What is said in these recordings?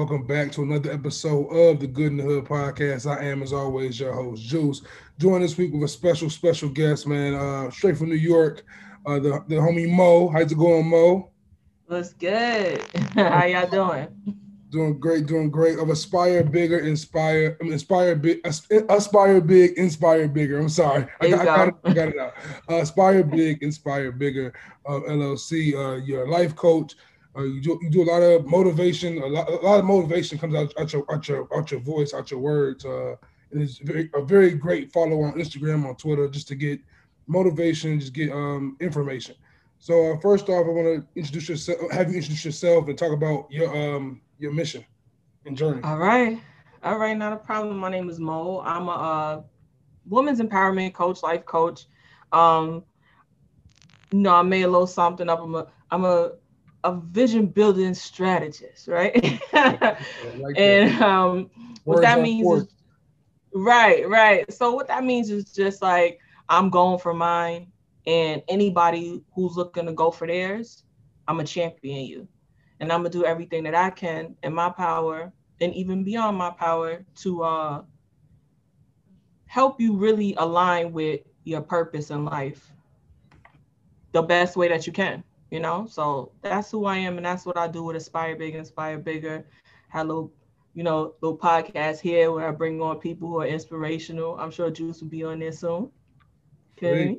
Welcome back to another episode of the Good in the Hood podcast. I am, as always, your host, Juice. Joined this week with a special, special guest, man, uh, straight from New York, uh, the, the homie Mo. How's it going, Mo? What's good? How y'all doing? Doing great, doing great. Of Aspire Bigger, Inspire, I mean, Inspire Big, Aspire Big, Inspire Bigger. I'm sorry. I got, I got, it, I got it out. Uh, Aspire Big, Inspire Bigger, uh, LLC. Uh, you're life coach. Uh, you do you do a lot of motivation. A lot, a lot of motivation comes out, out your out your out your voice, out your words. Uh, and it's very, a very great follow on Instagram, on Twitter, just to get motivation, just get um, information. So uh, first off, I want to introduce yourself, have you introduce yourself, and talk about your um your mission and journey. All right, all right, not a problem. My name is Mo. I'm a uh, women's empowerment coach, life coach. Um, you know, I made a little something up. I'm a I'm a a vision building strategist, right? like and um, what that means is right, right. So what that means is just like I'm going for mine, and anybody who's looking to go for theirs, I'm a champion you, and I'm gonna do everything that I can in my power and even beyond my power to uh, help you really align with your purpose in life the best way that you can you know? So that's who i am and that's what i do with aspire big inspire bigger. Had a little you know little podcast here where i bring on people who are inspirational. I'm sure juice will be on there soon. Okay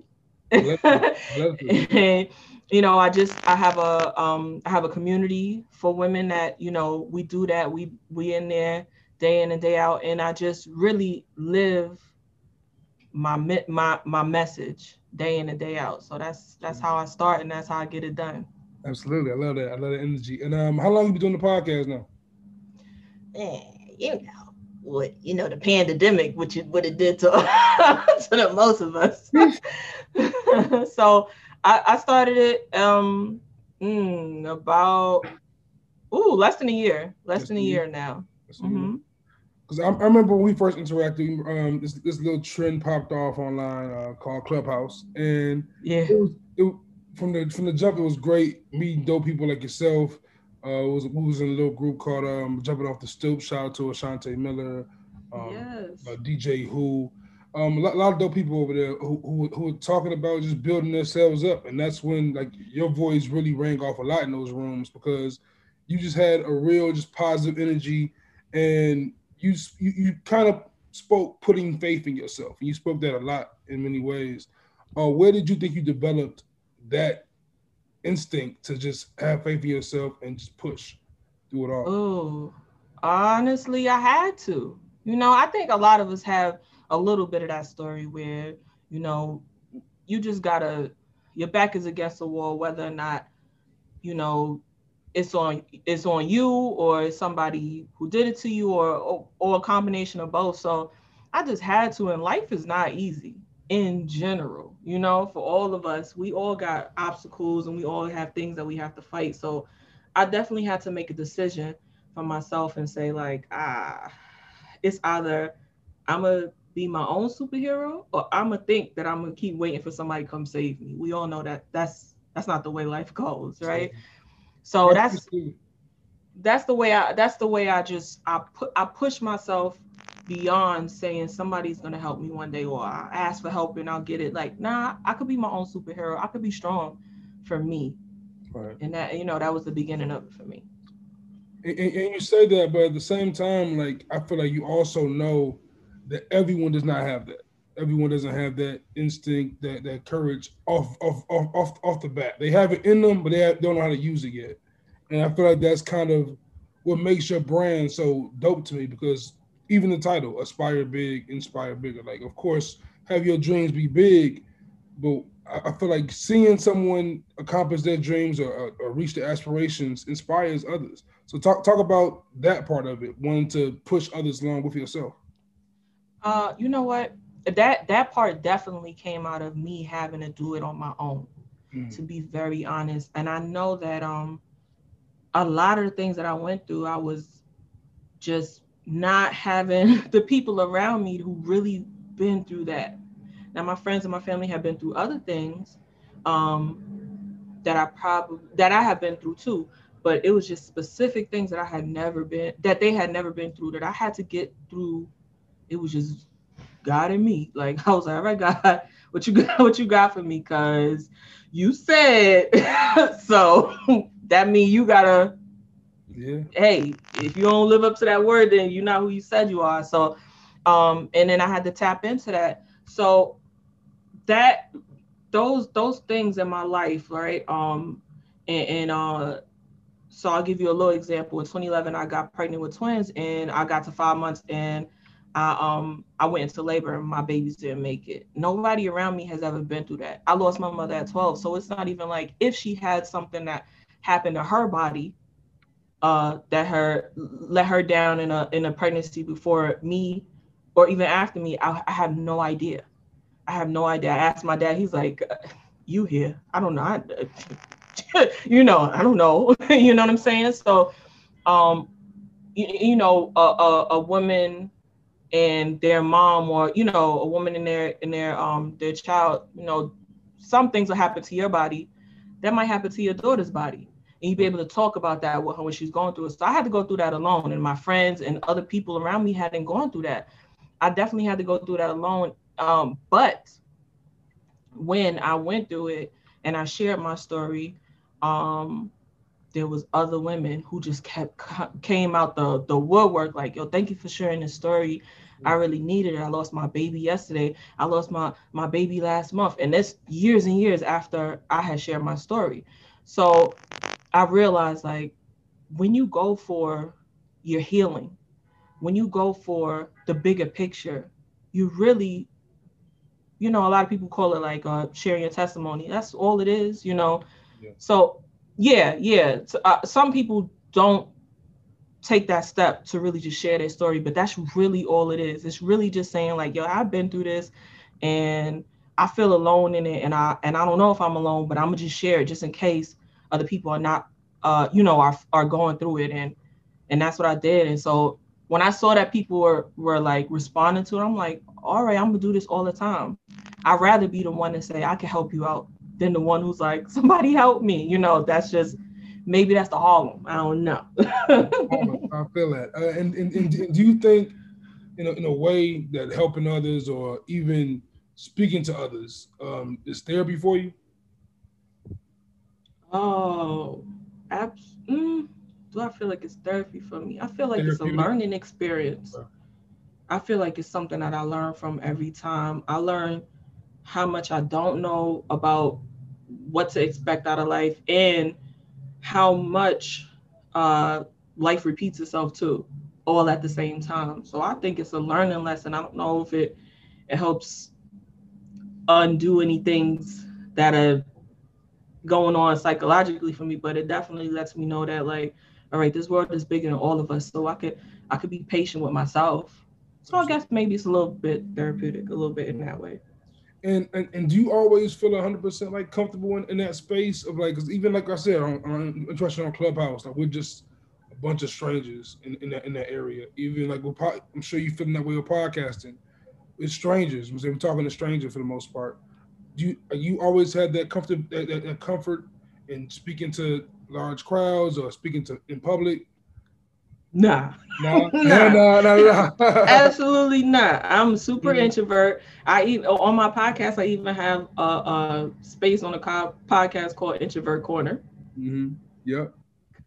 and you know i just i have a um i have a community for women that you know we do that. We we in there day in and day out and i just really live my my my message day in and day out. So that's that's how I start and that's how I get it done. Absolutely, I love that. I love the energy. And um, how long have you been doing the podcast now? Man, you know what you know the pandemic, which it what it did to to the most of us. so I, I started it um mm, about ooh less than a year, less than a year, year now. Mm-hmm because I, I, remember when we first interacted, um, this this little trend popped off online uh, called Clubhouse, and yeah, it was, it, from the from the jump, it was great meeting dope people like yourself. Uh, was we was in a little group called um, Jumping Off the Stoop. Shout out to Ashante Miller, um, yes. uh, DJ Who, um, a lot, a lot, of dope people over there who, who who were talking about just building themselves up, and that's when like your voice really rang off a lot in those rooms because you just had a real just positive energy and you you, you kind of spoke putting faith in yourself, and you spoke that a lot in many ways. Uh, where did you think you developed that instinct to just have faith in yourself and just push through it all? Oh, honestly, I had to. You know, I think a lot of us have a little bit of that story where, you know, you just gotta, your back is against the wall, whether or not, you know, it's on it's on you or somebody who did it to you or, or, or a combination of both. So i just had to and life is not easy in general you know for all of us. We all got obstacles and we all have things that we have to fight. So i definitely had to make a decision for myself and say like ah it's either i'm gonna be my own superhero or i'm gonna think that i'm gonna keep waiting for somebody to come save me. We all know that that's that's not the way life goes right so that's that's the way I that's the way I just I put I push myself beyond saying somebody's gonna help me one day or I ask for help and I'll get it. Like, nah, I could be my own superhero. I could be strong for me. Right. And that you know, that was the beginning of it for me. And, and, you say that, but at the same time, like I feel like you also know that everyone does not have that. Everyone doesn't have that instinct, that that courage off off off off, off the bat. They have it in them, but they don't know how to use it yet. And I feel like that's kind of what makes your brand so dope to me because even the title, Aspire Big, Inspire Bigger. Like, of course, have your dreams be big, but I feel like seeing someone accomplish their dreams or, or, or reach their aspirations inspires others. So talk talk about that part of it, wanting to push others along with yourself. Uh, you know what? That that part definitely came out of me having to do it on my own, mm. to be very honest. And I know that um a lot of the things that I went through, I was just not having the people around me who really been through that. Now my friends and my family have been through other things um, that I probably that I have been through too but it was just specific things that I had never been that they had never been through that I had to get through. It was just God and me. Like I was like, all right, God, what you got? What you got for me? Cause you said so. that means you gotta. Yeah. Hey, if you don't live up to that word, then you're not who you said you are. So, um, and then I had to tap into that. So that those those things in my life, right? Um, and, and uh so I'll give you a little example. In 2011, I got pregnant with twins, and I got to five months, and I um I went into labor, and my babies didn't make it. Nobody around me has ever been through that. I lost my mother at 12, so it's not even like if she had something that happened to her body, uh, that her let her down in a in a pregnancy before me, or even after me. I, I have no idea. I have no idea. I asked my dad. He's like, "You here? I don't know. I, you know, I don't know. you know what I'm saying? So, um, you, you know, a, a, a woman and their mom, or you know, a woman in their in their um their child, you know, some things will happen to your body, that might happen to your daughter's body, and you'd be able to talk about that with her when she's going through it. So I had to go through that alone, and my friends and other people around me hadn't gone through that. I definitely had to go through that alone. Um, but when I went through it and I shared my story, um, there was other women who just kept came out the the woodwork like yo thank you for sharing this story i really needed it. I lost my baby yesterday. I lost my my baby last month. And that's years and years after i had shared my story. So i realized like when you go for your healing when you go for the bigger picture you really you know a lot of people call it like uh, sharing your testimony. That's all it is you know? So yeah, yeah. Uh, some people don't take that step to really just share their story, but that's really all it is. It's really just saying like, yo, I've been through this, and I feel alone in it, and I and I don't know if I'm alone, but I'm gonna just share it just in case other people are not, uh, you know, are are going through it, and and that's what I did. And so when I saw that people were were like responding to it, I'm like, all right, I'm gonna do this all the time. I'd rather be the one to say I can help you out than the one who's like, somebody help me. You know, that's just maybe that's the Harlem. I don't know. I feel that. Uh, and, and, and do you think, in a, in a way, that helping others or even speaking to others um, is therapy for you? Oh, abs- mm, do I feel like it's therapy for me? I feel like it's a learning experience. I feel like it's something that I learn from every time. I learn how much I don't know about what to expect out of life and how much uh, life repeats itself too, all at the same time. So I think it's a learning lesson. I don't know if it it helps undo any things that are going on psychologically for me, but it definitely lets me know that like, all right, this world is bigger than all of us. So I could I could be patient with myself. So I guess maybe it's a little bit therapeutic, a little bit in that way. And, and and do you always feel 100% like comfortable in, in that space of like, cause even like I said, on, on especially on Clubhouse, like we're just a bunch of strangers in, in that in that area. Even like we're, I'm sure you feeling that way with podcasting. It's strangers. We're talking to strangers for the most part. Do you you always had that comfort that, that, that comfort in speaking to large crowds or speaking to in public? Nah. No, no, no, no, no. Absolutely not. I'm super mm-hmm. introvert. I even on my podcast, I even have a, a space on the co- podcast called Introvert Corner. Mm-hmm. Yep.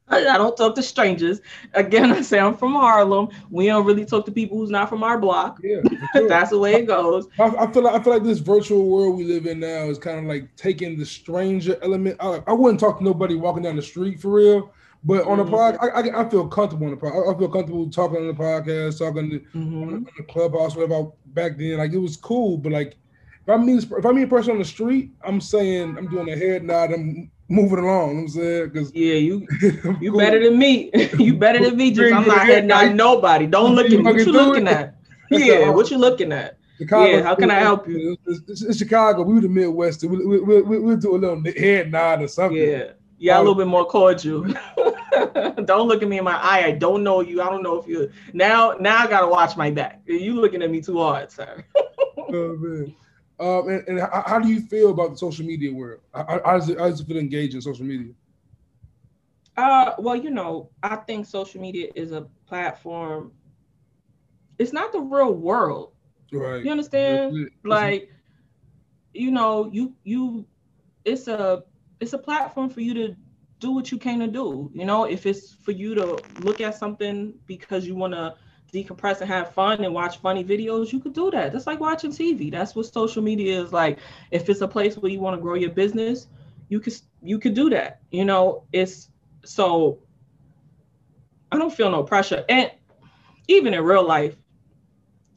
I, I don't talk to strangers. Again, I say I'm from Harlem. We don't really talk to people who's not from our block. Yeah, sure. that's the way it goes. I, I, feel like I feel like this virtual world we live in now is kind of like taking the stranger element. I, I wouldn't talk to nobody walking down the street for real. But on the pod, I, I, I, feel comfortable on the pod. I feel comfortable talking on the podcast, talking to, mm-hmm. on, the, on, the, clubhouse, whatever. Back then, like it was cool. But like, if I meet if I meet a person on the street, I'm saying I'm doing a head nod. I'm moving along. You know I'm saying, because yeah, you you cool. better than me. you better than me. Just I'm not heading out nobody. Don't look at me. What you looking at? Yeah, what you looking at? Chicago, yeah, how can I help you? It's, it's, Chicago. We were the Midwest. We we we we we'll do a little head nod or something. Yeah, yeah, a little bit more cordial. don't look at me in my eye. I don't know you. I don't know if you now. Now I gotta watch my back. You looking at me too hard, sir. oh man. Um, and, and how, how, do you feel about the social media world? How, how, does it, how does it feel engaged in social media? Uh, well, you know, I think social media is a platform. It's not the real world. Right. You understand? Like, you know, you you, it's a it's a platform for you to do what you came to do. You know, if it's for you to look at something because you want to decompress and have fun and watch funny videos, you could do that. That's like watching TV. That's what social media is like. If it's a place where you want to grow your business, you could you could do that. You know, it's so I don't feel no pressure. And even in real life,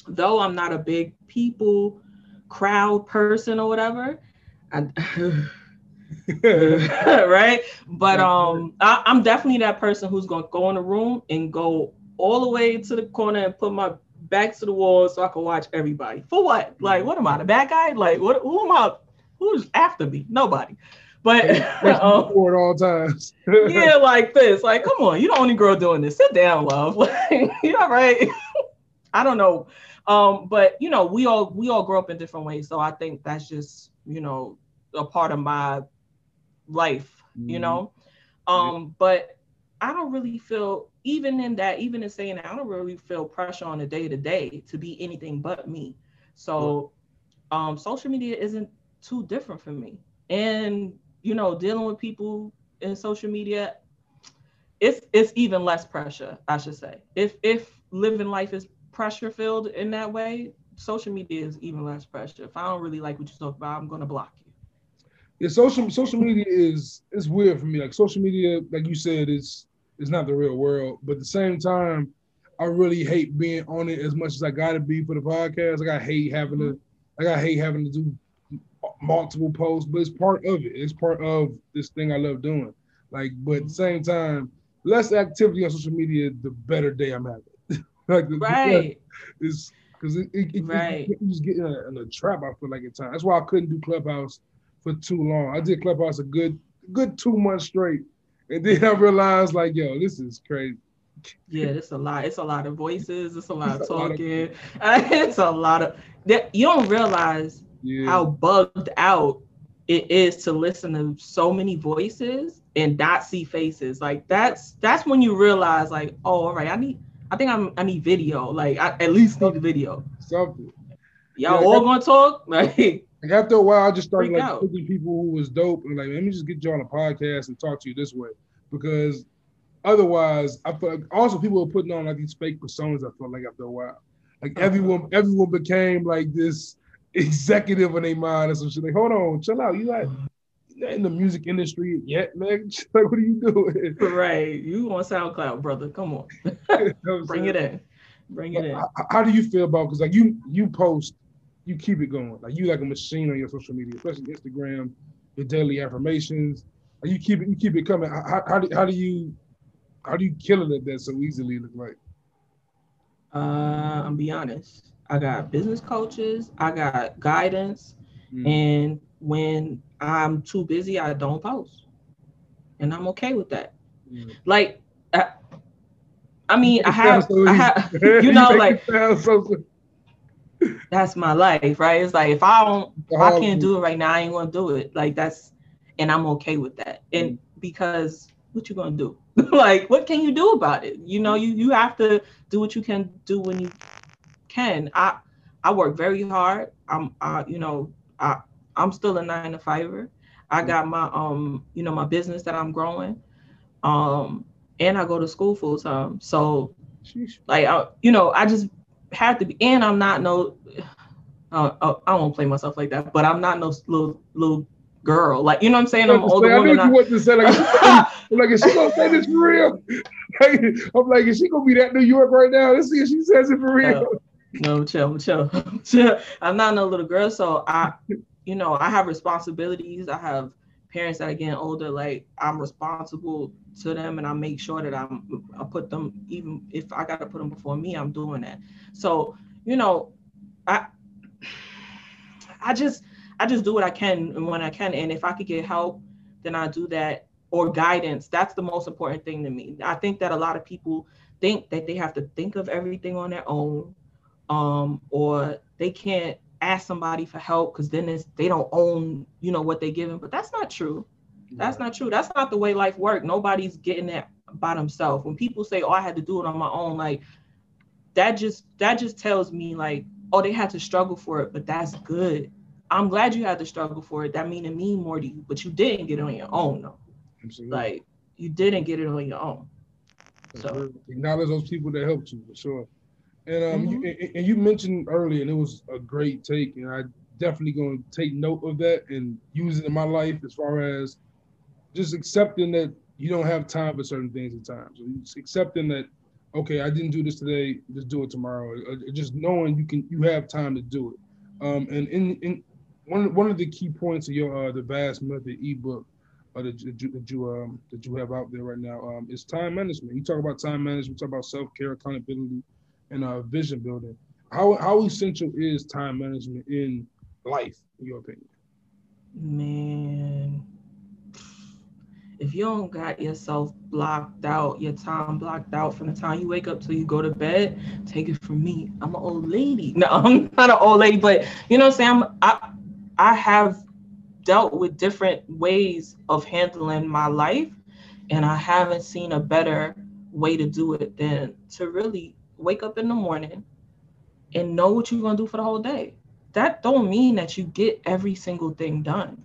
though I'm not a big people crowd person or whatever, I, right? But um, I, am definitely that person who's gonna go in the room and go all the way to the corner and put my back to the wall so I can watch everybody. For what? Like, what am I, the bad guy? Like, what? Who am I? Who's after me? Nobody. But um, for it all times. yeah, like this. Like, come on, you're the only girl doing this. Sit down, love. Like, you all right? I don't know. Um, but you know, we all we all grow up in different ways. So I think that's just, you know, a part of my life, mm-hmm. you know. Um, yeah. but I don't really feel even in that, even in saying that, I don't really feel pressure on a day to day to be anything but me. So um, social media isn't too different for me. And you know, dealing with people in social media, it's it's even less pressure, I should say. If if living life is pressure filled in that way, social media is even less pressure. If I don't really like what you talk about, I'm gonna block you. Yeah, social social media is is weird for me. Like social media, like you said, is it's not the real world. But at the same time, I really hate being on it as much as I gotta be for the podcast. Like I hate having to, like I hate having to do multiple posts, but it's part of it. It's part of this thing I love doing. Like, but at the same time, less activity on social media, the better day I'm having. like, right. It's because it, it, it, right. you just get in a, in a, trap. I feel like at times. That's why I couldn't do Clubhouse for too long. I did Clubhouse a good, good two months straight, and then I realized, like, yo, this is crazy. Yeah, it's a lot. It's a lot of voices. It's a lot it's of talking. Lot of- it's a lot of that. You don't realize yeah. how bugged out it is to listen to so many voices and not see faces. Like that's that's when you realize, like, oh, all right, I need. I think I'm. I need video. Like, I at least need the video. Something. Y'all yeah, all gonna talk? Like, like after a while, I just started like picking people who was dope and like, let me just get you on a podcast and talk to you this way because otherwise, I feel like also people were putting on like these fake personas. I felt like after a while, like uh-huh. everyone, everyone became like this executive in their mind and some shit. Like, hold on, chill out. You like in the music industry yet, man? Like, what are you doing? Right, you on SoundCloud, brother? Come on, bring it in, bring it in. How, how do you feel about? Because like you, you post you keep it going. Like you like a machine on your social media, especially Instagram, your daily affirmations. Like you keep it, you keep it coming. How, how do how do you how do you kill it at that so easily? Look like. Uh, I'm be honest. I got business coaches. I got guidance, mm. and when I'm too busy, I don't post, and I'm okay with that. Mm. Like, I, I mean, I have, so I have, you know, like. So that's my life, right? It's like if I don't, if I can't do it right now, I ain't gonna do it. Like that's, and I'm okay with that. And because what you gonna do? like what can you do about it? You know, you you have to do what you can do when you can. I I work very hard. I'm, I, you know, I I'm still a nine to fiver. I mm. got my um, you know, my business that I'm growing, um, and I go to school full time. So, like, I, you know, I just have to be, and I'm not no, uh, I won't play myself like that, but I'm not no little little girl. Like you know what I'm saying? I'm older I knew you want to say like, like is she gonna say this for real? Like, I'm like, is she gonna be that New York right now? Let's see if she says it for real. No, no chill, chill, chill. I'm not no little girl, so I, you know, I have responsibilities. I have parents that are getting older, like I'm responsible to them and I make sure that I'm I put them even if I gotta put them before me, I'm doing that. So, you know, I I just I just do what I can and when I can. And if I could get help, then I do that or guidance. That's the most important thing to me. I think that a lot of people think that they have to think of everything on their own, um, or they can't ask somebody for help because then they don't own, you know, what they're giving. But that's not true. That's not true. That's not the way life works. Nobody's getting that by themselves. When people say, "Oh, I had to do it on my own," like that just that just tells me like, oh, they had to struggle for it, but that's good. I'm glad you had to struggle for it. That mean it mean more to you, but you didn't get it on your own though. Absolutely. Like you didn't get it on your own. So acknowledge those people that helped you for sure. And um, mm-hmm. you, and you mentioned earlier, and it was a great take, and I definitely going to take note of that and use it in my life as far as just accepting that you don't have time for certain things at times. Accepting that, okay, I didn't do this today, just do it tomorrow. Just knowing you can, you have time to do it. Um, and in in one one of the key points of your uh, the vast method ebook uh, that, you, that you um, that you have out there right now um, is time management. You talk about time management, talk about self care, accountability, and uh, vision building. How how essential is time management in life, in your opinion? Man, if you don't got yourself blocked out, your time blocked out from the time you wake up till you go to bed, take it from me. I'm an old lady. No, I'm not an old lady, but you know? I'm, I I have dealt with different ways of handling my life and I haven't seen a better way to do it than to really wake up in the morning and know what you're to do for the whole day. That don't mean that you get every single thing done.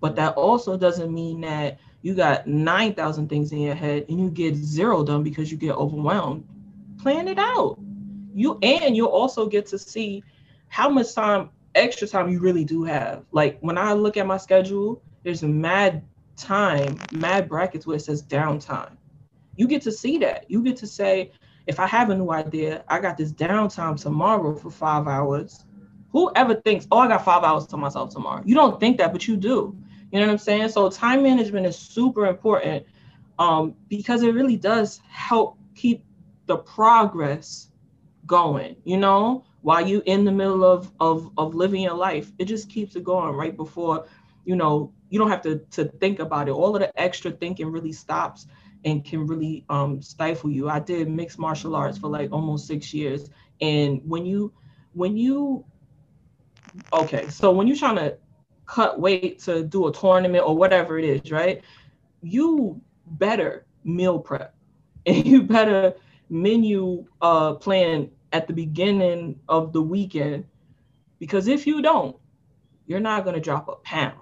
But that also doesn't mean that you got 9,000 things in your head and you get zero done because you get overwhelmed. Plan it out. You and you'll also get to see how much time extra time you really do have. Like when I look at my schedule, there's mad time, mad brackets where it says downtime. You get to see that. You get to say, if I have a new idea, I got this downtime tomorrow for five hours. Whoever thinks, oh, I got five hours to myself tomorrow. You don't think that, but you do. You know what I'm saying? So time management is super important um, because it really does help keep the progress going. You know, while you in the middle of of of living your life it just keeps it going right before you know you don't have to to think about it all of the extra thinking really stops and can really um, stifle you i did mixed martial arts for like almost six years and when you when you okay so when you're trying to cut weight to do a tournament or whatever it is right? You better meal prep. And you better menu uh plan at the beginning of the weekend because if you don't you're not going to drop a pound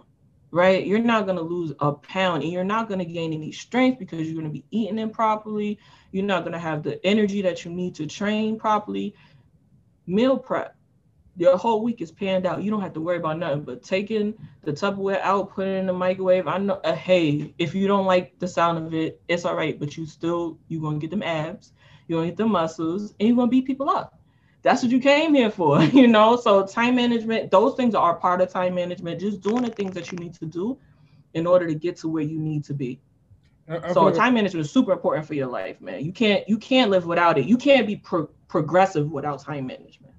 right? You're not going to lose a pound and you're not going to gain any strength because you're going to be eating improperly you're not going to have the energy that you need to train properly. Meal prep your whole week is panned out. You don't have to worry about nothing but taking the Tupperware out, putting it in the microwave. I know, uh, hey, if you don't like the sound of it, it's all right. But you still, you're gonna get them abs you're gonna get the muscles, and you're gonna beat people up. That's what you came here for, you know. So time management, those things are part of time management. Just doing the things that you need to do in order to get to where you need to be. I, I so time management is super important for your life, man. You can't you can't live without it. You can't be pro- progressive without time management.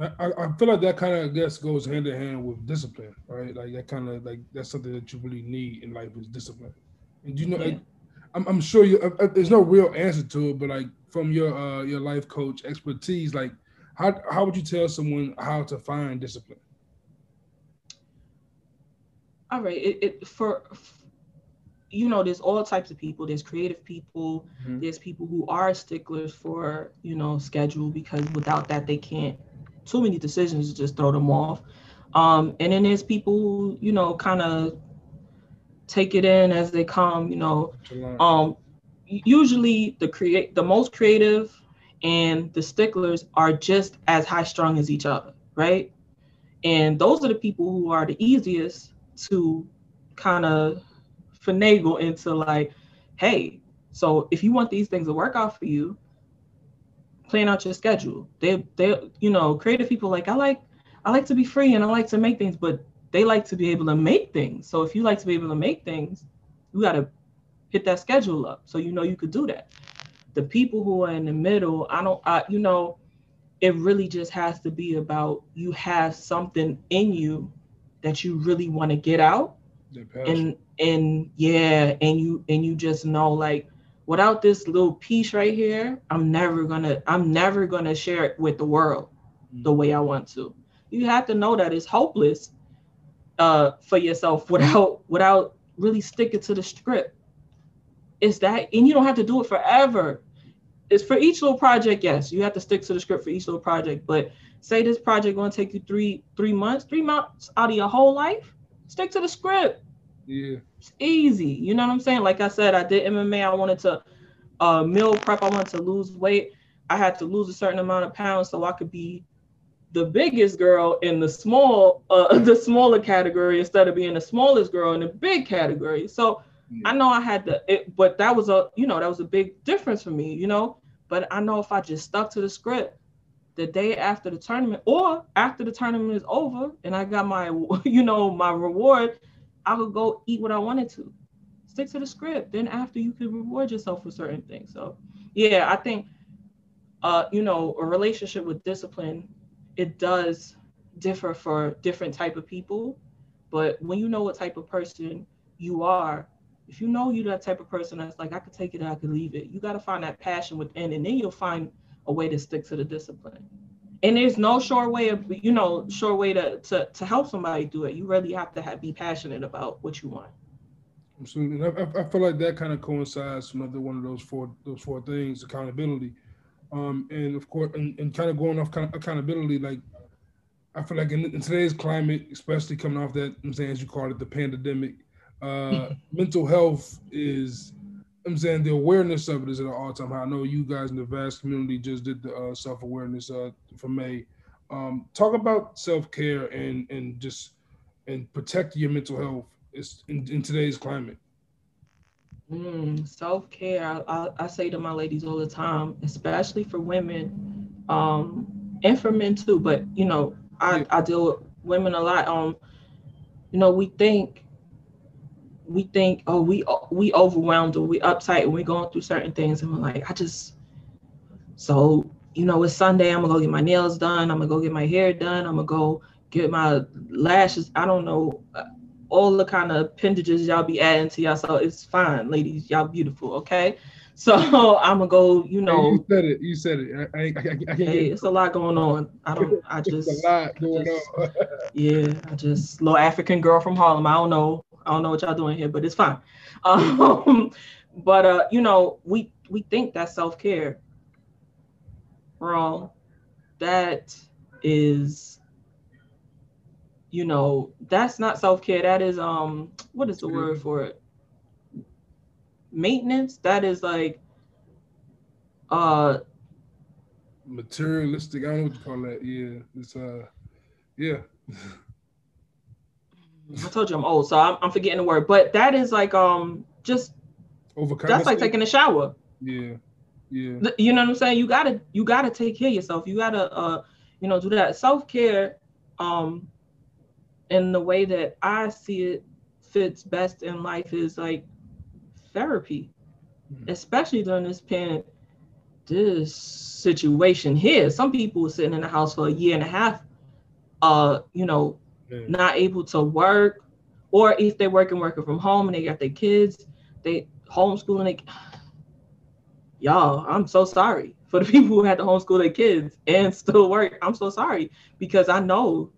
I, I feel like that kind of I guess goes hand in hand with discipline, right? Like that kind of like that's something that you really need in life is discipline. And you know, yeah. I'm, I'm sure you. Uh, uh, there's no real answer to it, but like from your uh, your life coach expertise, like how how would you tell someone how to find discipline? All right, it, it for you know there's all types of people there's creative people mm-hmm. there's people who are sticklers for you know schedule because without that they can't too many decisions just throw them off. Um, and then there's people who you know kind of take it in as they come you know. Um, usually the create the most creative and the sticklers are just as high strung as each other, right? And those are the people who are the easiest to kind of finagle into like, hey, so if you want these things to work out for you, plan out your schedule. They they you know, creative people like I like I like to be free and I like to make things, but they like to be able to make things. So if you like to be able to make things, you got to hit that schedule up so you know you could do that. The people who are in the middle, I don't, I, you know, it really just has to be about you have something in you that you really want to get out and and yeah and you and you just know like without this little piece right here i'm never gonna i'm never gonna share it with the world mm-hmm. the way i want to. You have to know that it's hopeless uh, for yourself without without really sticking to the script. It's that and you don't have to do it forever. It's for each little project yes you have to stick to the script for each little project but say this project to take you three three months three months out of your whole life stick to the script yeah. It's easy you know what i'm saying? Like i said i did mma i wanted to uh meal prep i wanted to lose weight. I had to lose a certain amount of pounds so i could be the biggest girl in the small uh the smaller category instead of being the smallest girl in the big category. So yeah. i know i had to it, but that was a you know that was a big difference for me you know? But i know if i just stuck to the script the day after the tournament or after the tournament is over and i got my you know my reward i could go eat what i wanted to. Stick to the script. Then after you can reward yourself for certain things. So yeah i think uh you know a relationship with discipline it does differ for different type of people. But when you know what type of person you are if you know you're that type of person that's like i could take it i could leave it you got to find that passion within and then you'll find a way to stick to the discipline and there's no sure way of you know sure way to to, to help somebody do it. You really have to have, be passionate about what you want. Absolutely. I, I feel like that kind of coincides with another one of those four those four things accountability. Um, and of course, and, and kind of going off kind of accountability, like I feel like in, in, today's climate, especially coming off that, I'm saying as you call it, the pandemic, uh, mental health is, I'm saying the awareness of it is at an all time high. I know you guys in the vast community just did the uh, self awareness uh, for May. Um, talk about self care and and just and protect your mental health in, in today's climate. Mm, Self care. I, I, I, say to my ladies all the time, especially for women, um, and for men too. But you know, I, I deal with women a lot. Um, you know, we think we think, oh, we we overwhelmed or we uptight and we're going through certain things, and we're like, I just so you know, it's Sunday. I'm gonna go get my nails done. I'm gonna go get my hair done. I'm gonna go get my lashes. I don't know uh, all the kind of appendages y'all be adding to y'all. So it's fine, ladies. Y'all beautiful, okay? So I'm gonna go. You know, you said it. You said it. I, I, I, I hey, it's a lot going on. I don't. I just. a lot going just, on. yeah, I just little African girl from Harlem. I don't know. I don't know what y'all doing here, but it's fine. Um, but uh, you know, we we think that's self care. Wrong. That is you know, that's not self care. That is um, what is the word for it? Maintenance. That is like, uh, materialistic. I don't know what you call that. Yeah, it's uh, yeah. I told you I'm old, so I'm, I'm forgetting the word. But that is like um, just overcome. That's like taking a shower. Yeah, yeah. You know what I'm saying? You gotta you gotta take care of yourself. You gotta uh, you know, do that self care. Um, in the way that I see it fits best in life is like therapy, mm-hmm. especially during this pan this situation here. Some people are sitting in the house for a year and a half, uh, you know, mm-hmm. not able to work, or if they're working working from home and they got their kids, they homeschooling. They, y'all, I'm so sorry for the people who had to homeschool their kids and still work. I'm so sorry because I know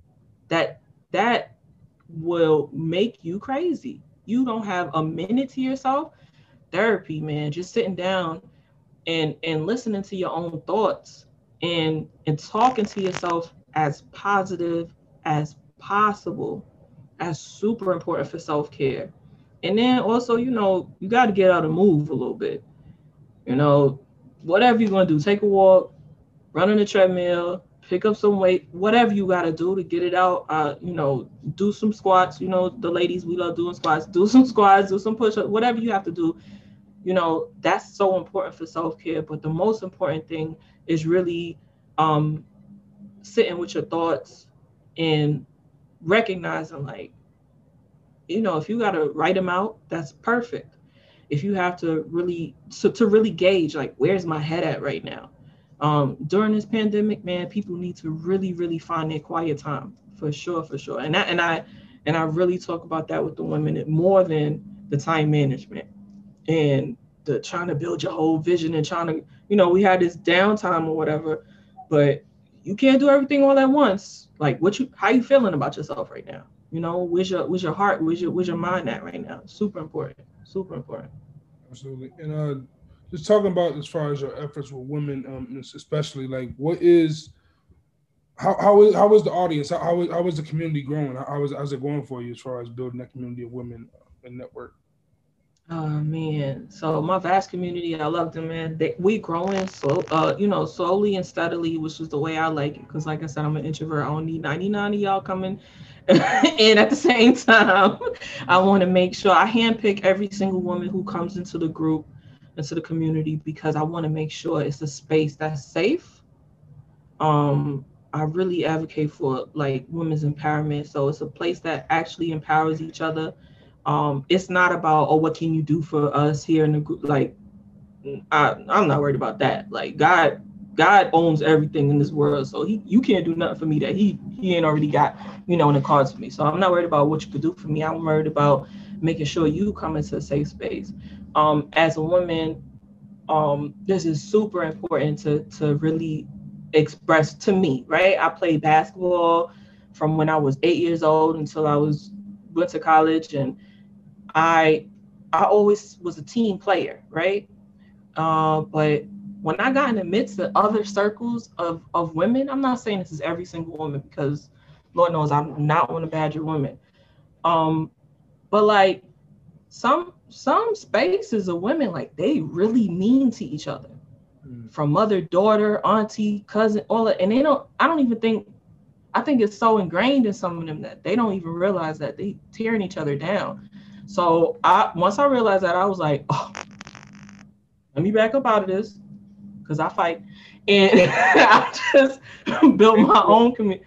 that that will make you crazy. You don't have a minute to yourself. Therapy, man, just sitting down and and listening to your own thoughts and and talking to yourself as positive as possible as super important for self-care. And then also, you know, you got to get out and move a little bit. You know, whatever you're going to do, take a walk, run on the treadmill, pick up some weight, whatever you got to do to get it out. Uh, you know, do some squats. You know, the ladies, we love doing squats. Do some squats, do some push ups, whatever you have to do. You know, that's so important for self care. But the most important thing is really um, sitting with your thoughts and recognizing like, you know, if you got to write them out, that's perfect. If you have to really, so to really gauge like, where's my head at right now? Um, during this pandemic, man, people need to really, really find their quiet time for sure, for sure. And that, and I, and I really talk about that with the women more than the time management and the trying to build your whole vision and trying to, you know, we had this downtime or whatever, but you can't do everything all at once. Like what you how you feeling about yourself right now? You know, where's your where's your heart? Where's your where's your mind at right now? Super important. Super important. Absolutely. And uh just talking about as far as your efforts with women, um, especially like what is how how is how is the audience? How how is, how is the community growing? How, how is how's it going for you as far as building that community of women and network? Oh man, so my vast community, I love them, man. They, we growing so, uh, you know, slowly and steadily, which is the way I like it. Cause like I said, I'm an introvert. I don't need 99 of y'all coming in at the same time. I want to make sure I handpick every single woman who comes into the group, into the community, because I want to make sure it's a space that's safe. Um, I really advocate for like women's empowerment. So it's a place that actually empowers each other um, it's not about oh, what can you do for us here in the group? Like, I, I'm not worried about that. Like God, God owns everything in this world, so he you can't do nothing for me that he he ain't already got you know in the cards for me. So I'm not worried about what you could do for me. I'm worried about making sure you come into a safe space. Um, as a woman, um, this is super important to to really express to me. Right? I played basketball from when I was eight years old until I was went to college and I I always was a team player, right? Uh, but when I got in the midst of other circles of, of women, I'm not saying this is every single woman because Lord knows I'm not one to badger women. Um, but like some some spaces of women, like they really mean to each other. Mm. From mother, daughter, auntie, cousin, all that. And they don't, I don't even think I think it's so ingrained in some of them that they don't even realize that they tearing each other down. So I once I realized that I was like, oh, let me back up out of this because I fight, and I just built my own community.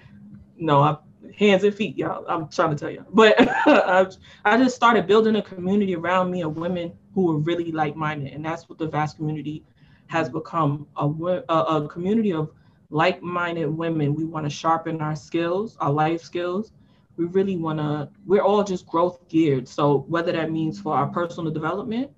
No, I hands and feet, y'all. I'm trying to tell you, but I, I just started building a community around me of women who were really like-minded, and that's what the vast community has become a, a, a community of like-minded women. We want to sharpen our skills, our life skills we really want to we're all just growth geared. So whether that means for our personal development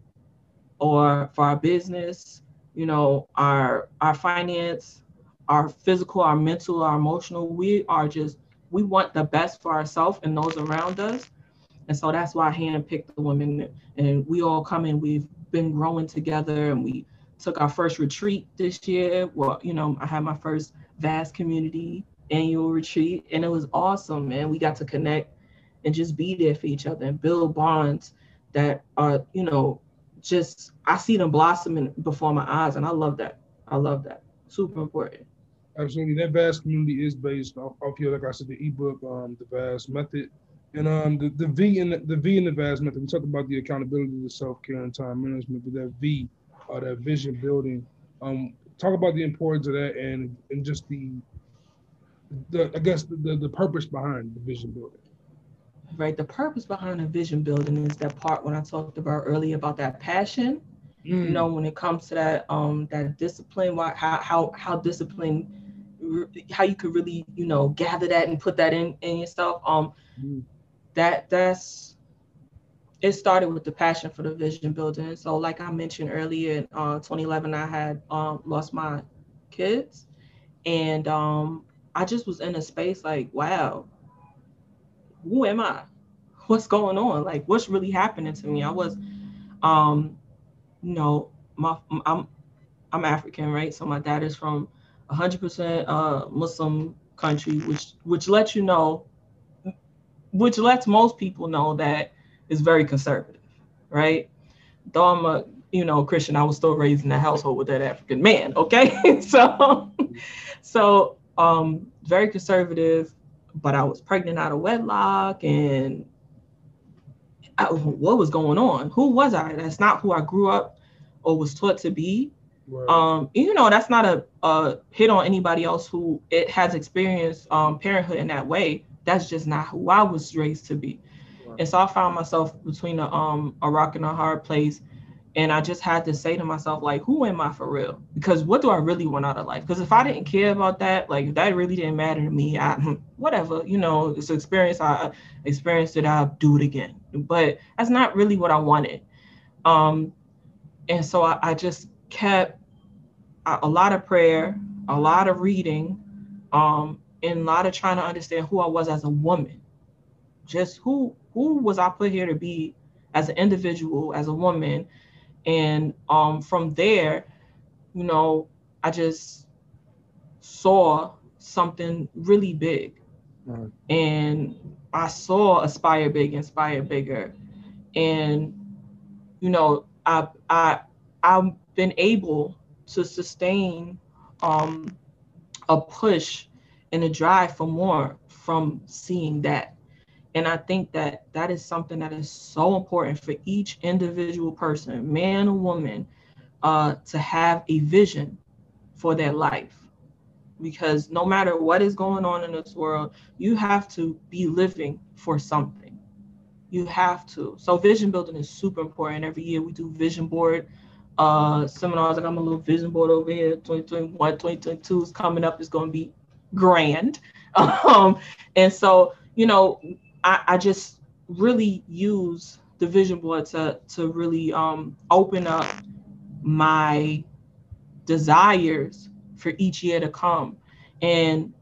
or for our business you know our our finance our physical our mental our emotional we are just we want the best for ourselves and those around us. And so that's why i handpicked the women and we all come in we've been growing together and we took our first retreat this year. Well you know i had my first vast community annual retreat and it was awesome man. We got to connect and just be there for each other and build bonds that are you know just i see them blossoming before my eyes and i love that. I love that. Super important. Absolutely. That vast community is based off, off here like i said the ebook um the vast method and um the, the v in the, the v in the vast method we talked about the accountability the self-care and time management but that v uh, that vision building um talk about the importance of that and and just the the I guess the, the, the purpose behind the vision building. Right. The purpose behind the vision building is that part when I talked about earlier about that passion. Mm. You know, when it comes to that um that discipline, why how how how discipline how you could really, you know, gather that and put that in in yourself. Um mm. that that's it started with the passion for the vision building. So like I mentioned earlier in uh, 2011, I had um, lost my kids and um, I just was in a space like, wow, who am I? What's going on? Like, what's really happening to me? I was, um, you know, my I'm I'm African, right? So my dad is from 100% uh, Muslim country, which which lets you know, which lets most people know that it's very conservative, right? Though I'm a you know Christian, I was still raised in a household with that African man. Okay, so so um, very conservative, but I was pregnant out of wedlock and I, what was going on? Who was I? That's not who I grew up or was taught to be. Right. Um, you know, that's not a, a, hit on anybody else who it has experienced um, parenthood in that way. that's just not who I was raised to be. And so I found myself between a um a rock and a hard place. And I just had to say to myself, like, who am I for real? Because what do I really want out of life? Because if I didn't care about that, like, if that really didn't matter to me, I, whatever, you know, it's an experience. I experienced it. I'll do it again. But that's not really what I wanted. Um, and so I, I just kept a, a, lot of prayer, a lot of reading, um, and a lot of trying to understand who I was as a woman. Just who who was I put here to be as an individual, as a woman, and um, from there, you know, I just saw something really big. Right. And I saw Aspire Big, Inspire Bigger. And, you know, I, I, I've been able to sustain um, a push and a drive for more from seeing that and I think that that is something that is so important for each individual person, man or woman, uh, to have a vision for their life. Because no matter what is going on in this world, you have to be living for something. You have to. So vision building is super important. Every year we do vision board uh, seminars. I got my little vision board over here. 2021, 2022 is coming up. It's going to be grand. Um, and so, you know, I, I just really use the vision board to to really um, open up my desires for each year to come and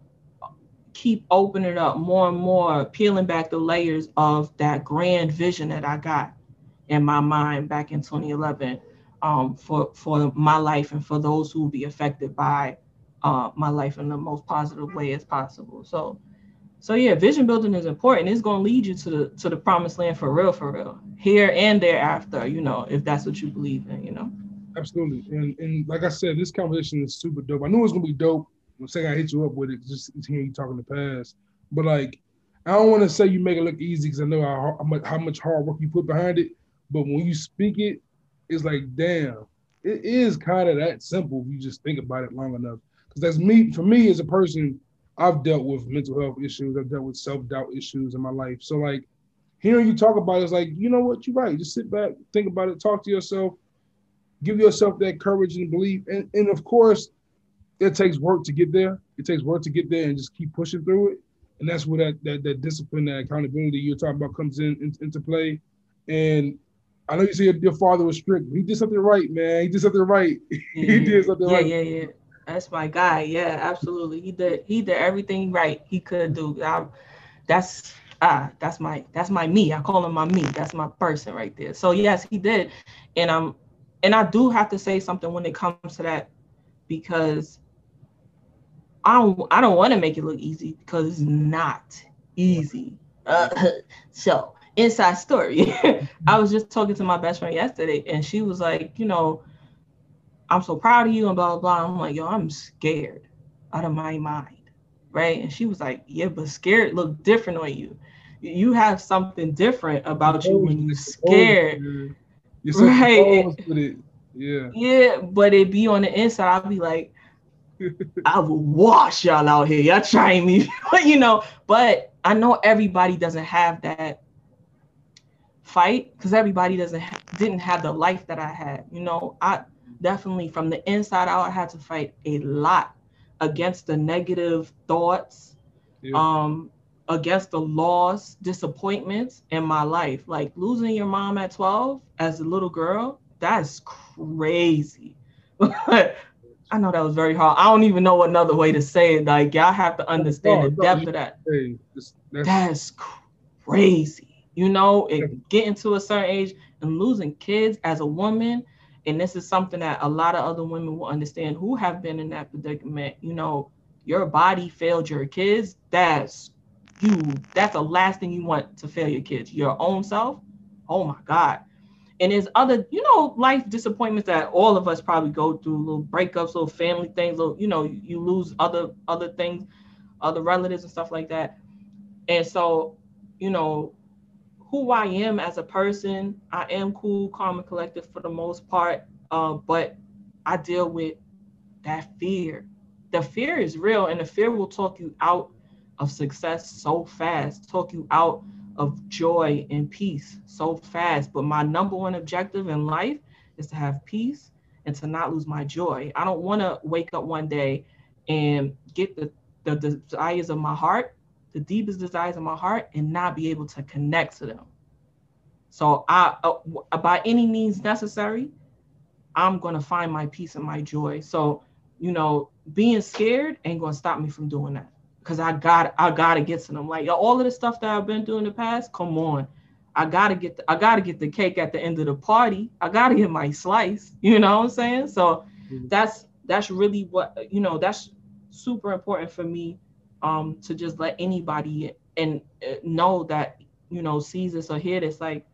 keep opening up more and more peeling back the layers of that grand vision that i got in my mind back in 2011 um, for for my life and for those who will be affected by uh, my life in the most positive way as possible. So so yeah, vision building is important. It's gonna lead you to the to the promised land for real, for real, here and thereafter. You know, if that's what you believe in. You know. Absolutely, and and like I said, this conversation is super dope. I knew it was gonna be dope. I'm saying I hit you up with it, just hearing you talking the past. But like, I don't want to say you make it look easy because I know how, how much how much hard work you put behind it. But when you speak it, it's like, damn, it is kind of that simple if you just think about it long enough. Because that's me. For me as a person I've dealt with mental health issues. I've dealt with self doubt issues in my life. So like hearing you talk about it is like, you know what, you're right. Just sit back, think about it, talk to yourself, give yourself that courage and belief. And and of course, it takes work to get there. It takes work to get there and just keep pushing through it. And that's where that that, that discipline, that accountability you're talking about comes in, in into play. And I know you say your, your father was strict. but He did something right, man. He did something right. he mm-hmm. did something yeah, right. Yeah, yeah, yeah. That's my guy. Yeah, absolutely. He did he did everything right he could do. I, that's ah, that's my that's my me. I call him my me. That's my person right there. So yes, he did. And um and I do have to say something when it comes to that because I don't I don't want to make it look easy because it's not easy. Uh, so inside story. I was just talking to my best friend yesterday and she was like, you know, I'm so proud of you and blah, blah, blah. I'm like, yo, I'm scared out of my mind. Right. And she was like, yeah, but scared look different on you. You have something different about you when you're scared. You're so right. Yeah. Yeah. But it be on the inside, I'll be like, I will wash y'all out here. Y'all trying me, you know. But I know everybody doesn't have that fight because everybody doesn't ha- didn't have the life that I had. You know, I definitely from the inside out, I had to fight a lot against the negative thoughts, yeah. um, against the loss, disappointments in my life. Like losing your mom at 12 as a little girl, that's crazy. I know that was very hard. I don't even know another way to say it. Like y'all have to understand the depth of that. That's crazy. You know, it, getting to a certain age and losing kids as a woman and this is something that a lot of other women will understand who have been in that predicament. You know your body failed your kids. That's you. That's the last thing you want to fail your kids. Your own self? Oh my god. And there's other you know life disappointments that all of us probably go through little breakups little family things little you know you lose other other things other relatives and stuff like that. And so you know who I am as a person. I am cool, calm, and collected for the most part. Uh, but I deal with that fear. The fear is real, and the fear will talk you out of success so fast, talk you out of joy and peace so fast. But my number one objective in life is to have peace and to not lose my joy. I don't want to wake up one day and get the, the desires of my heart, the deepest desires of my heart, and not be able to connect to them. So I, uh, by any means necessary, I'm going to find my peace and my joy. So, you know, being scared ain't going to stop me from doing that because I got I gotta get to them. Like all of the stuff that I've been doing in the past, come on. I gotta get the, I gotta get the cake at the end of the party. I gotta get my slice. You know what I'm saying? So mm-hmm. that's that's really what you know. That's super important for me um, to just let anybody and uh, know that you know sees this or hear this. Like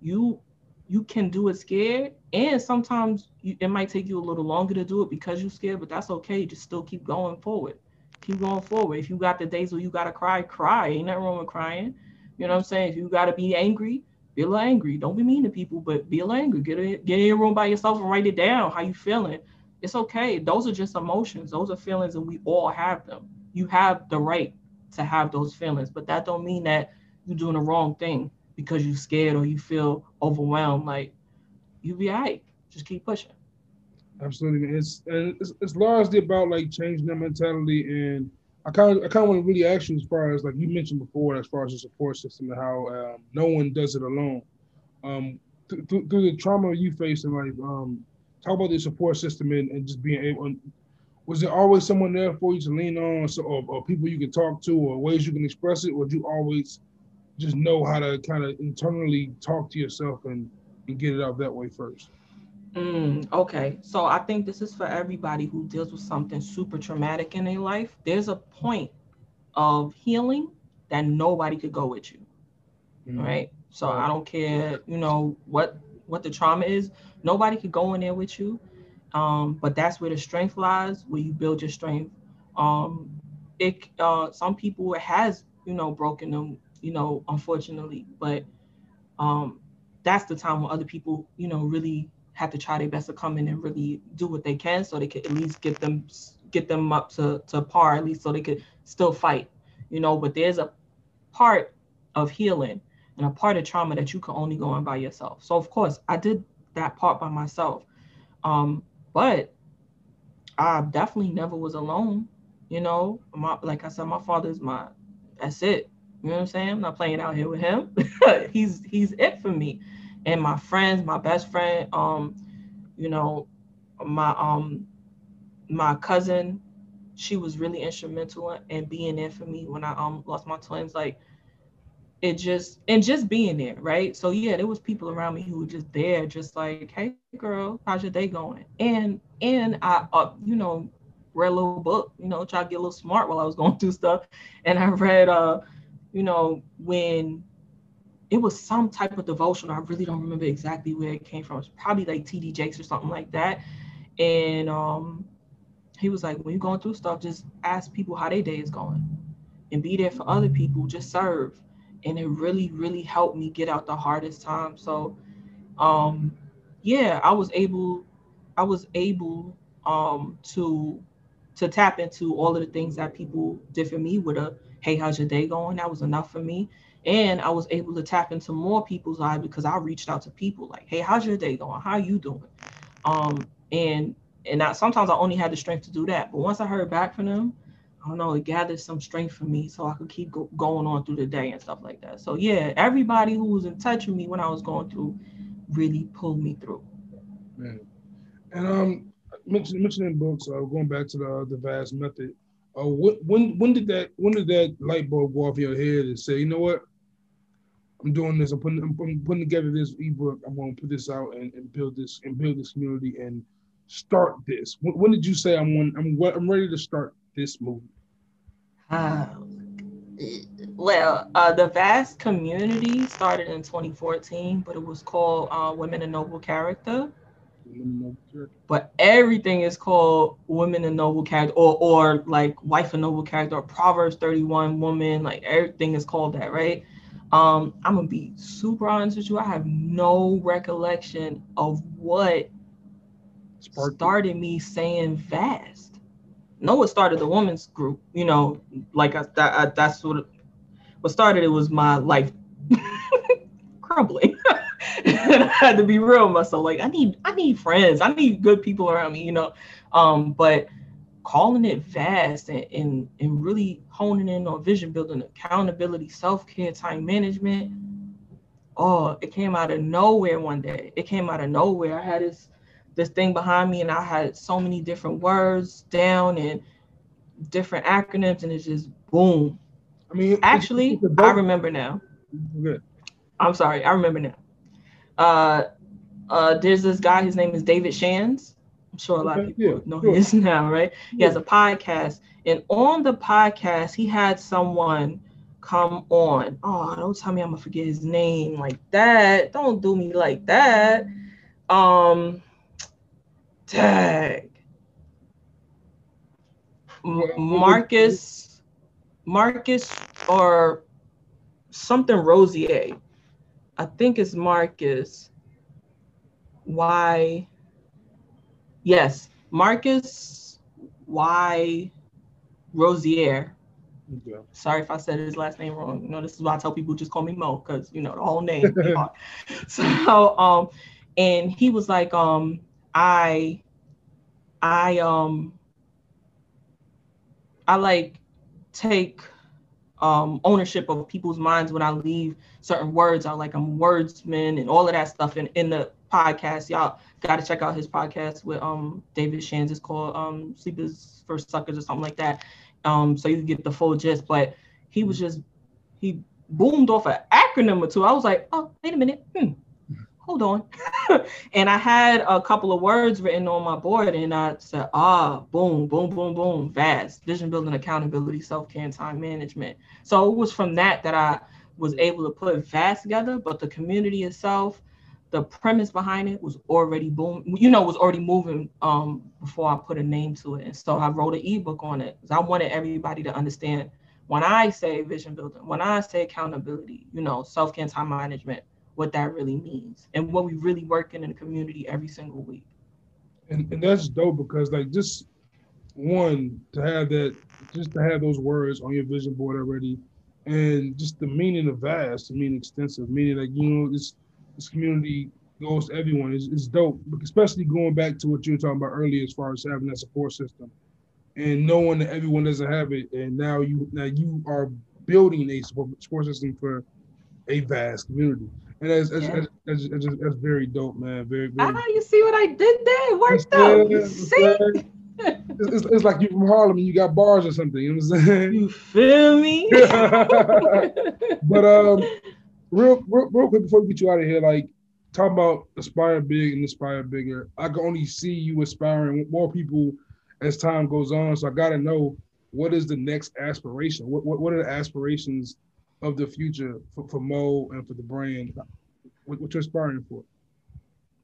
you you can do it scared, and sometimes you, it might take you a little longer to do it because you're scared, but that's okay. Just still keep going forward keep going forward. If you got the days where you gotta cry, cry. Ain't nothing wrong with crying. You know what I'm saying? If you gotta be angry, be a little angry. Don't be mean to people, but be a little angry. Get in, get in your room by yourself and write it down. How you feeling? It's okay. Those are just emotions. Those are feelings, and we all have them. You have the right to have those feelings, but that don't mean that you're doing the wrong thing because you're scared or you feel overwhelmed. Like you be alright. Just keep pushing. Absolutely, it's it's, it's largely about like changing that mentality. And I kind of I kind of want to really ask you as far as like you mentioned before, as far as the support system and how um, no one does it alone. Um, th- th- through the trauma you faced and like um, talk about the support system and, and just being able. Was there always someone there for you to lean on, so, or, or people you can talk to, or ways you can express it, or would you always just know how to kind of internally talk to yourself and, and get it out that way first? Mm, okay, so I think this is for everybody who deals with something super traumatic in their life. There's a point of healing that nobody could go with you, mm. right? So I don't care, you know what what the trauma is. Nobody could go in there with you, um, but that's where the strength lies, where you build your strength. Um, it uh, some people it has you know broken them, you know, unfortunately, but um, that's the time when other people you know really have to try their best to come in and really do what they can so they could at least get them get them up to, to par at least so they could still fight you know. But there's a part of healing and a part of trauma that you can only go on by yourself. So of course i did that part by myself. Um but i definitely never was alone you know? My like i said my father's my that's it. You know what i'm saying? I'm not playing out here with him. He's he's it for me. And my friends, my best friend, um, you know, my um my cousin, she was really instrumental in being there for me when I um lost my twins. Like it just and just being there, right? So yeah, there was people around me who were just there, just like, hey girl, how's your day going? And and I uh, you know, read a little book, you know, try to get a little smart while I was going through stuff. And I read uh, you know, when it was some type of devotional. I really don't remember exactly where it came from. It's probably like TD Jakes or something like that. And um, he was like, when you're going through stuff, just ask people how their day is going and be there for other people, just serve. And it really, really helped me get out the hardest time. So um, yeah, I was able, I was able um, to to tap into all of the things that people did for me with a hey, how's your day going? That was enough for me and I was able to tap into more people's lives because I reached out to people like, "Hey, how's your day going? How are you doing?" Um, and and I, sometimes I only had the strength to do that, but once I heard back from them, I don't know, it gathered some strength for me so I could keep go- going on through the day and stuff like that. So yeah, everybody who was in touch with me when I was going through really pulled me through. Man. And um, mentioning mentioning books, uh, going back to the the vast method. Uh, when when did that when did that light bulb go off your head and say, you know what, I'm doing this. I'm putting I'm, putting together this ebook. I'm going to put this out and, and build this and build this community and start this. When, when did you say I'm I'm I'm ready to start this movement? Uh, well, uh, the vast community started in 2014, but it was called uh, Women in Noble Character. But everything is called Women in Noble Character, or or like Wife in Noble Character, or Proverbs 31 Woman. Like everything is called that, right? Um, I'm gonna be super honest with you. I have no recollection of what Sparky. started me saying fast. Noah started the women's group. You know, like I, that, I, that's what what started it was my life crumbling. and I had to be real with myself. Like I need I need friends. I need good people around me, you know. Um, but calling it vast and, and, and really honing in on vision building, accountability, self-care, time management. Oh, it came out of nowhere one day. It came out of nowhere. I had this this thing behind me and I had so many different words down and different acronyms and it's just boom. I mean actually it's, it's I remember now. Good. I'm sorry, I remember now. Uh uh there's this guy, his name is David Shands I'm sure a lot of people yeah, know sure. he is now, right? He yeah. has a podcast. And on the podcast, he had someone come on. Oh, don't tell me I'm gonna forget his name like that. Don't do me like that. Um tag. Marcus, Marcus or something Rosier. I think it's Marcus. Why? Yes, Marcus Y. Rosier. Yeah. Sorry if I said his last name wrong. You know, this is why I tell people just call me Mo because you know the whole name. so um, and he was like, um, I, I um, I like take um ownership of people's minds when I leave certain words out, like I'm a wordsman and all of that stuff in, in the podcast. Y'all got to check out his podcast with um David Shands. It's called um Sleepers for Suckers or something like that. Um, so you get the full gist. But he was just he boomed off an acronym or two. I was like, oh, wait a minute. Hmm. Hold on. and I had a couple of words written on my board, and I said, ah, boom, boom, boom, boom, vast vision building, accountability, self care, and time management. So it was from that that I was able to put vast together, but the community itself, the premise behind it was already boom, you know, was already moving um, before I put a name to it. And so I wrote an ebook on it because I wanted everybody to understand when I say vision building, when I say accountability, you know, self care time management, what that really means and what we really work in the community every single week. And, and that's dope because like just one to have that, just to have those words on your vision board already, and just the meaning of vast, the meaning extensive, meaning like you know this this community goes to everyone is, is dope, especially going back to what you were talking about earlier as far as having that support system and knowing that everyone doesn't have it. And now you now you are building a support, support system for a vast community. And that's that's, yeah. that's, that's, that's, very dope, man. Very, very Ah, you see what I did there? It worked out. You see? It's, it's, like you from Harlem and you got bars or something. You know what I'm saying? You feel me? but um, real, real, real quick before we get you out of here, like talk about aspire big and inspire bigger. I can only see you aspiring more people as time goes on. So I got to know what is the next aspiration. What, what what are the aspirations of the future for, for Mo and for the brand? What, what you're aspiring for?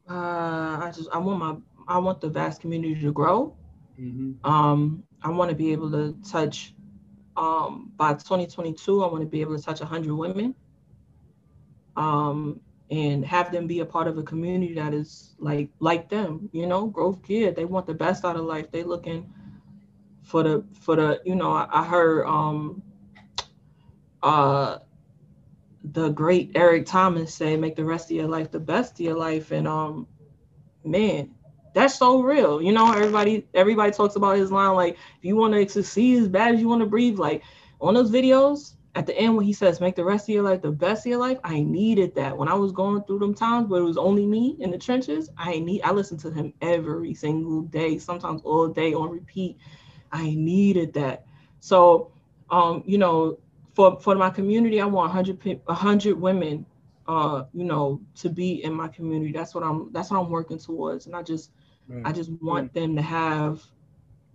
Uh, I just I want my I want the vast community to grow. Mm-hmm. Um, I want to be able to touch. Um, by 2022, I want to be able to touch 100 women um, and have them be a part of a community that is like like them. You know, growth kid. They want the best out of life. They looking for the for the. You know, I, I heard um, uh, the great Eric Thomas say, "Make the rest of your life the best of your life." And um, man, that's so real. You know, everybody everybody talks about his line like, if you want to succeed as bad as you want to breathe, like on those videos, at the end when he says make the rest of your life the best of your life i needed that when i was going through them times where it was only me in the trenches i need i listened to him every single day sometimes all day on repeat i needed that so um you know for for my community i want 100 100 women uh you know to be in my community that's what i'm that's what i'm working towards and i just mm. i just want mm. them to have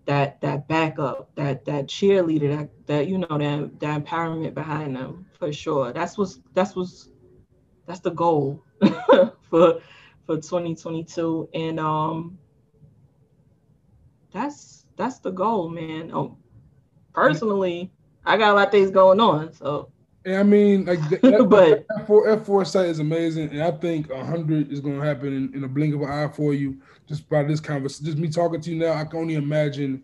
that that backup, that that cheerleader, that that you know that that empowerment behind them for sure. That's what's that's what's that's the goal for for 2022, and um, that's that's the goal, man. Um, personally, I got a lot of things going on, so. I mean, like, that, but F4, F4 site is amazing, and I think hundred is going to happen in, in a blink of an eye for you just by this conversation, just me talking to you now, I can only imagine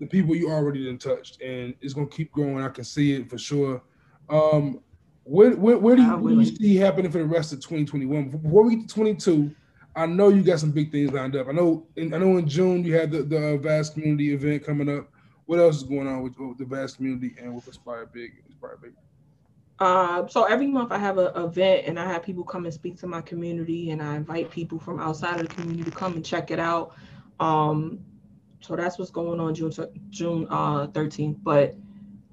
the people you already done touched, and it's gonna keep growing. I can see it for sure. Um, where, where, where do you, what do you see happening for the rest of 2021? Before we get to 22, I know you got some big things lined up. I know in, I know in June you had the, the uh, vast community event coming up. What else is going on with, with the vast community and with Aspire Big? Aspire Big. Uh, so every month I have an event and I have people come and speak to my community and I invite people from outside of the community to come and check it out. Um, so that's what's going on June June uh, 13th. But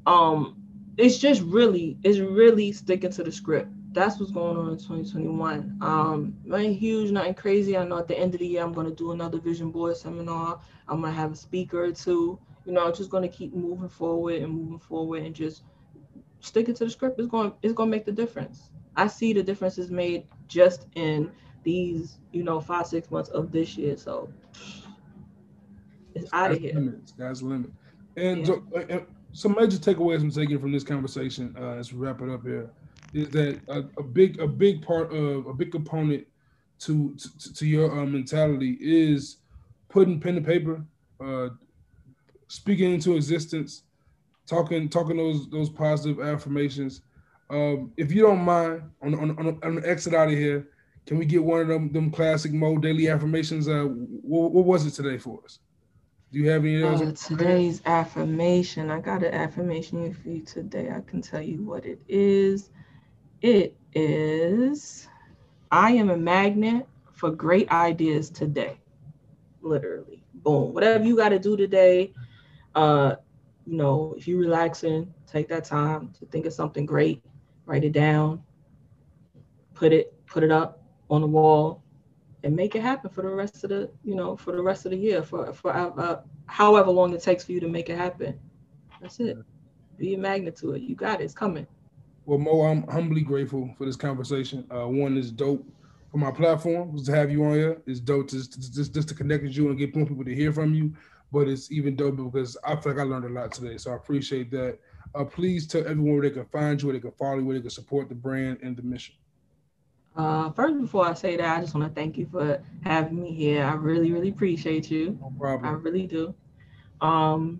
um, it's just really it's really sticking to the script. That's what's going on in 2021. Um, nothing huge, nothing crazy. I know at the end of the year I'm gonna do another vision board seminar. I'm gonna have a speaker or two. You know, I'm just gonna keep moving forward and moving forward and just sticking to the script is going is going to make the difference. I see the differences made just in these, you know, five six months of this year. So it's out of here. Limit. Sky's the limit. And, yeah. so, uh, some major takeaways I'm taking from this conversation uh, as we wrap it up here is that a, a big a big part of a big component to to, to your uh, mentality is putting pen to paper, uh, speaking into existence, talking talking those those positive affirmations. Um, if you don't mind, on on on, on the exit out of here, can we get one of them them classic Mo daily affirmations? Uh, what, what was it today for us? Do you have any? Uh, today's affirmation. I got an affirmation for you today. I can tell you what it is. It is I am a magnet for great ideas today. Literally. Boom. Whatever you got to do today, uh, you know, if you're relaxing, take that time to think of something great, write it down, put it, put it up on the wall, and make it happen for the rest of the, you know, for the rest of the year, for for uh, however long it takes for you to make it happen. That's it. Be a magnet to it. You got it. It's coming. Well, Mo, I'm humbly grateful for this conversation. Uh, one is dope for my platform to have you on here. It's dope to just, just to connect with you and get more people to hear from you but it's even dope because I feel like I learned a lot today. So I appreciate that. Uh, please tell everyone where they can find you, where they can follow you, where they can support the brand and the mission. Uh, first, before I say that, I just want to thank you for having me here. I really, really appreciate you. No problem. I really do. Um,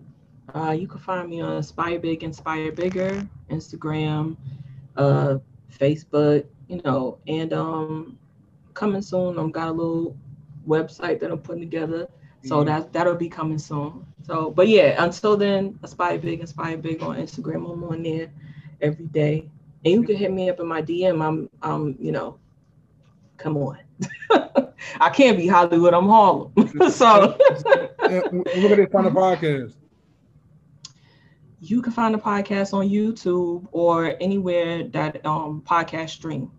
uh, you can find me on Inspire Big, Inspire Bigger, Instagram, uh, Facebook, you know, and um, coming soon. I've got a little website that I'm putting together so mm-hmm. that that'll be coming soon. So, but yeah, until then, aspire big, aspire big on Instagram. I'm on there every day, and you can hit me up in my DM. I'm, I'm, you know, come on. I can't be Hollywood. I'm Harlem. so, where can they find the podcast? You can find the podcast on YouTube or anywhere that um podcast stream.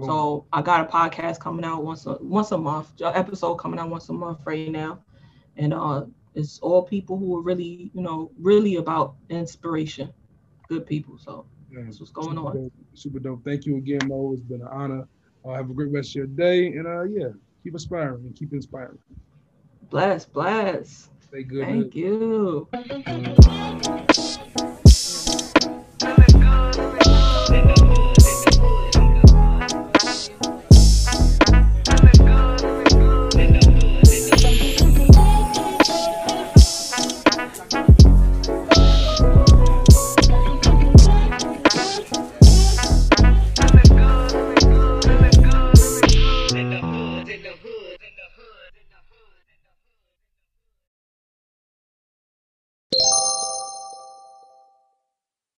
So I got a podcast coming out once a once a month, episode coming out once a month right now and uh, it's all people who are really, you know, really about inspiration, good people. So yeah, that's what's going on. Dope, super dope. Thank you again, Mo. It's been an honor. Uh, have a great rest of your day, and uh, yeah, keep aspiring and keep inspiring. Bless, bless. Stay good. Thank man. you.